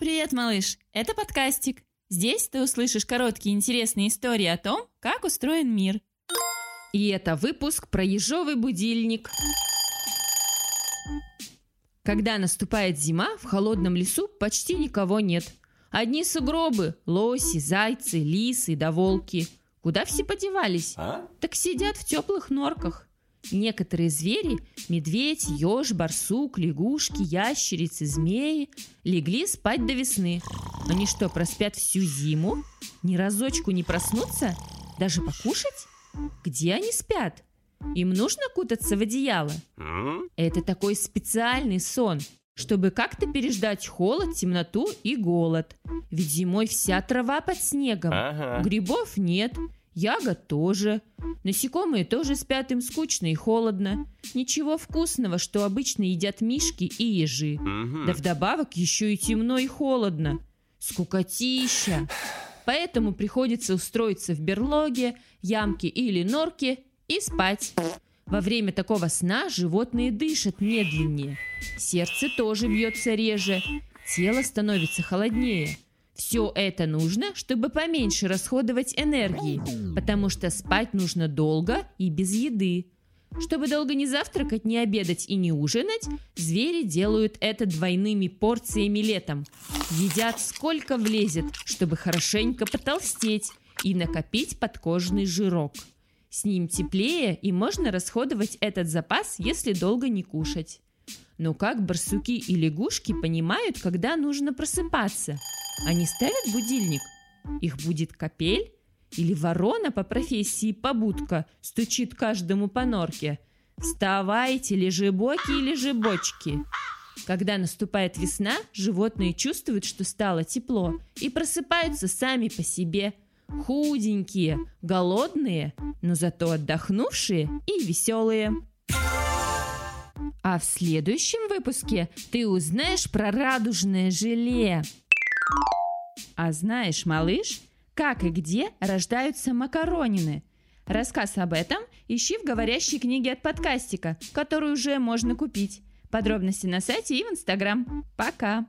Привет, малыш! Это подкастик. Здесь ты услышишь короткие интересные истории о том, как устроен мир. И это выпуск про ежовый будильник. Когда наступает зима, в холодном лесу почти никого нет. Одни сугробы, лоси, зайцы, лисы да волки. Куда все подевались? А? Так сидят в теплых норках. Некоторые звери – медведь, еж, барсук, лягушки, ящерицы, змеи – легли спать до весны. Они что, проспят всю зиму? Ни разочку не проснутся? Даже покушать? Где они спят? Им нужно кутаться в одеяло? Это такой специальный сон, чтобы как-то переждать холод, темноту и голод. Ведь зимой вся трава под снегом. Ага. Грибов нет, ягод тоже. Насекомые тоже спят им скучно и холодно. Ничего вкусного, что обычно едят мишки и ежи. Мгм. Да вдобавок еще и темно и холодно. Скукотища. Поэтому приходится устроиться в берлоге, ямке или норке и спать. Во время такого сна животные дышат медленнее. Сердце тоже бьется реже. Тело становится холоднее. Все это нужно, чтобы поменьше расходовать энергии, потому что спать нужно долго и без еды. Чтобы долго не завтракать, не обедать и не ужинать, звери делают это двойными порциями летом. Едят сколько влезет, чтобы хорошенько потолстеть и накопить подкожный жирок. С ним теплее и можно расходовать этот запас, если долго не кушать. Но как барсуки и лягушки понимают, когда нужно просыпаться? Они ставят будильник? Их будет капель? Или ворона по профессии побудка стучит каждому по норке? Вставайте, лежебоки и лежебочки! Когда наступает весна, животные чувствуют, что стало тепло, и просыпаются сами по себе. Худенькие, голодные, но зато отдохнувшие и веселые. А в следующем выпуске ты узнаешь про радужное желе. А знаешь, малыш, как и где рождаются макаронины? Рассказ об этом ищи в говорящей книге от подкастика, которую уже можно купить. Подробности на сайте и в Инстаграм. Пока!